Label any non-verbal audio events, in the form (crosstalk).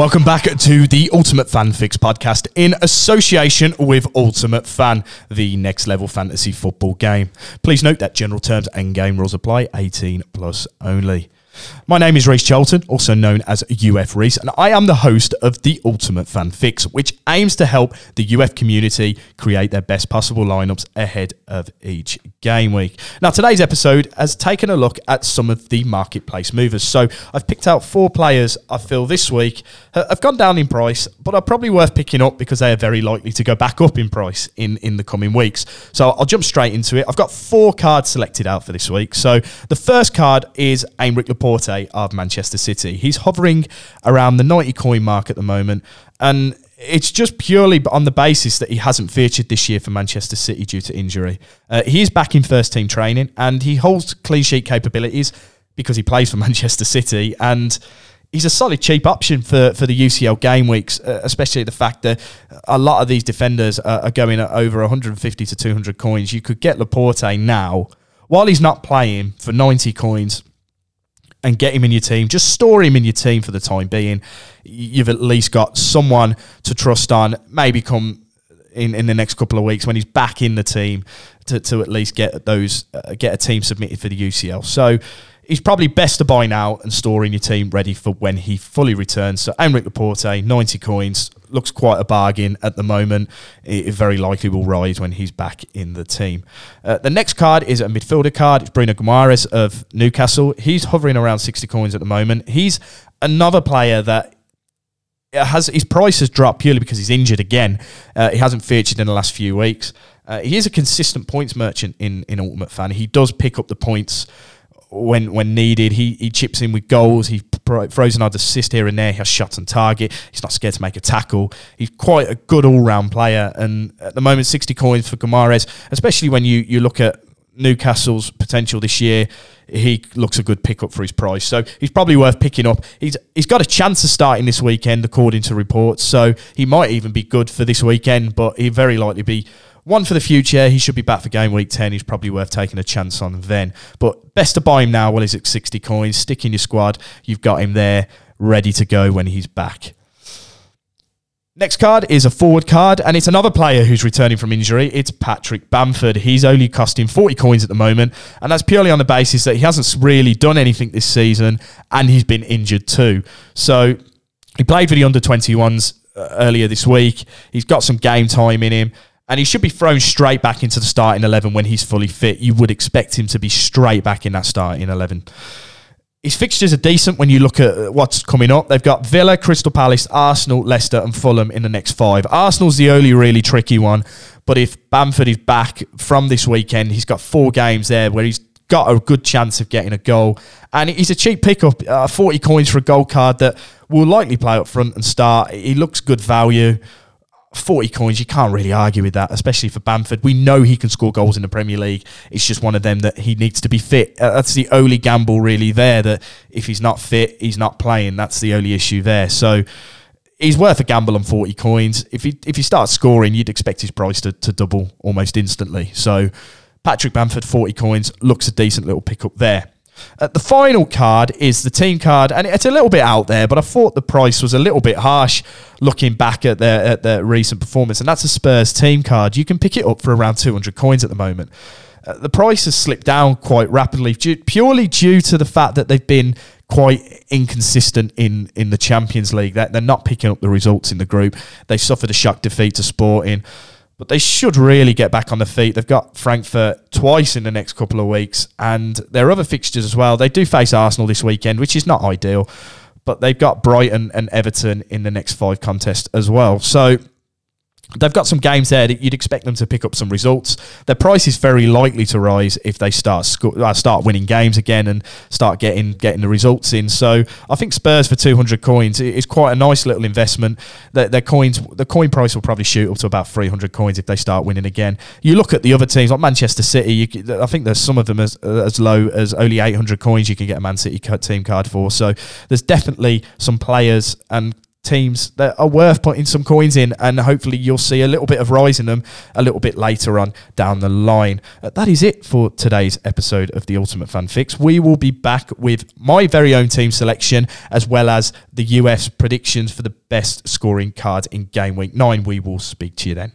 Welcome back to the Ultimate Fan Fix podcast in association with Ultimate Fan, the next level fantasy football game. Please note that general terms and game rules apply 18 plus only. My name is Reece Charlton, also known as UF Reece, and I am the host of the Ultimate Fan Fix, which aims to help the UF community create their best possible lineups ahead of each game week. Now, today's episode has taken a look at some of the marketplace movers. So, I've picked out four players I feel this week have gone down in price, but are probably worth picking up because they are very likely to go back up in price in, in the coming weeks. So, I'll jump straight into it. I've got four cards selected out for this week. So, the first card is Aymeric Laporte of Manchester City. He's hovering around the 90 coin mark at the moment. And it's just purely on the basis that he hasn't featured this year for Manchester City due to injury. Uh, he is back in first team training and he holds clean sheet capabilities because he plays for (laughs) Manchester City and he's a solid cheap option for, for the UCL game weeks, uh, especially the fact that a lot of these defenders are, are going at over 150 to 200 coins. You could get Laporte now while he's not playing for 90 coins and get him in your team. Just store him in your team for the time being. You've at least got someone to trust on. Maybe come in, in the next couple of weeks when he's back in the team to, to at least get those uh, get a team submitted for the UCL. So he's probably best to buy now and store in your team ready for when he fully returns. So Aymeric Laporte, 90 coins, looks quite a bargain at the moment. It very likely will rise when he's back in the team. Uh, the next card is a midfielder card. It's Bruno Guimaraes of Newcastle. He's hovering around 60 coins at the moment. He's another player that has his price has dropped purely because he's injured again. Uh, he hasn't featured in the last few weeks. Uh, he is a consistent points merchant in, in Ultimate Fan. He does pick up the points when when needed. He he chips in with goals. He throws an odd assist here and there. He has shots on target. He's not scared to make a tackle. He's quite a good all round player. And at the moment, 60 coins for Guimaraes, especially when you, you look at Newcastle's potential this year, he looks a good pickup for his price. So he's probably worth picking up. He's he's got a chance of starting this weekend, according to reports. So he might even be good for this weekend, but he very likely be one for the future. He should be back for game week 10. He's probably worth taking a chance on then. But best to buy him now while he's at 60 coins. Stick in your squad. You've got him there ready to go when he's back. Next card is a forward card, and it's another player who's returning from injury. It's Patrick Bamford. He's only costing 40 coins at the moment, and that's purely on the basis that he hasn't really done anything this season, and he's been injured too. So he played for the under 21s uh, earlier this week. He's got some game time in him and he should be thrown straight back into the starting 11 when he's fully fit. You would expect him to be straight back in that starting 11. His fixtures are decent when you look at what's coming up. They've got Villa, Crystal Palace, Arsenal, Leicester, and Fulham in the next five. Arsenal's the only really tricky one, but if Bamford is back from this weekend, he's got four games there where he's got a good chance of getting a goal. And he's a cheap pickup, uh, 40 coins for a goal card that will likely play up front and start. He looks good value. 40 coins, you can't really argue with that, especially for Bamford. We know he can score goals in the Premier League. It's just one of them that he needs to be fit. Uh, that's the only gamble really there that if he's not fit, he's not playing. That's the only issue there. So he's worth a gamble on 40 coins. If he if he starts scoring, you'd expect his price to, to double almost instantly. So Patrick Bamford, 40 coins, looks a decent little pickup there. Uh, the final card is the team card, and it's a little bit out there, but I thought the price was a little bit harsh looking back at their at their recent performance, and that's a Spurs team card. You can pick it up for around 200 coins at the moment. Uh, the price has slipped down quite rapidly, due, purely due to the fact that they've been quite inconsistent in in the Champions League. That they're not picking up the results in the group. They suffered a shock defeat to Sporting but they should really get back on the feet. They've got Frankfurt twice in the next couple of weeks, and there are other fixtures as well. They do face Arsenal this weekend, which is not ideal, but they've got Brighton and Everton in the next five contests as well. So They've got some games there that you'd expect them to pick up some results. Their price is very likely to rise if they start sco- uh, start winning games again and start getting getting the results in. So I think Spurs for 200 coins is quite a nice little investment. Their, their coins, the coin price will probably shoot up to about 300 coins if they start winning again. You look at the other teams like Manchester City. You, I think there's some of them as as low as only 800 coins you can get a Man City team card for. So there's definitely some players and teams that are worth putting some coins in, and hopefully you'll see a little bit of rise in them a little bit later on down the line. Uh, that is it for today's episode of the Ultimate Fan Fix. We will be back with my very own team selection as well as the US predictions for the best scoring cards in game week nine. We will speak to you then.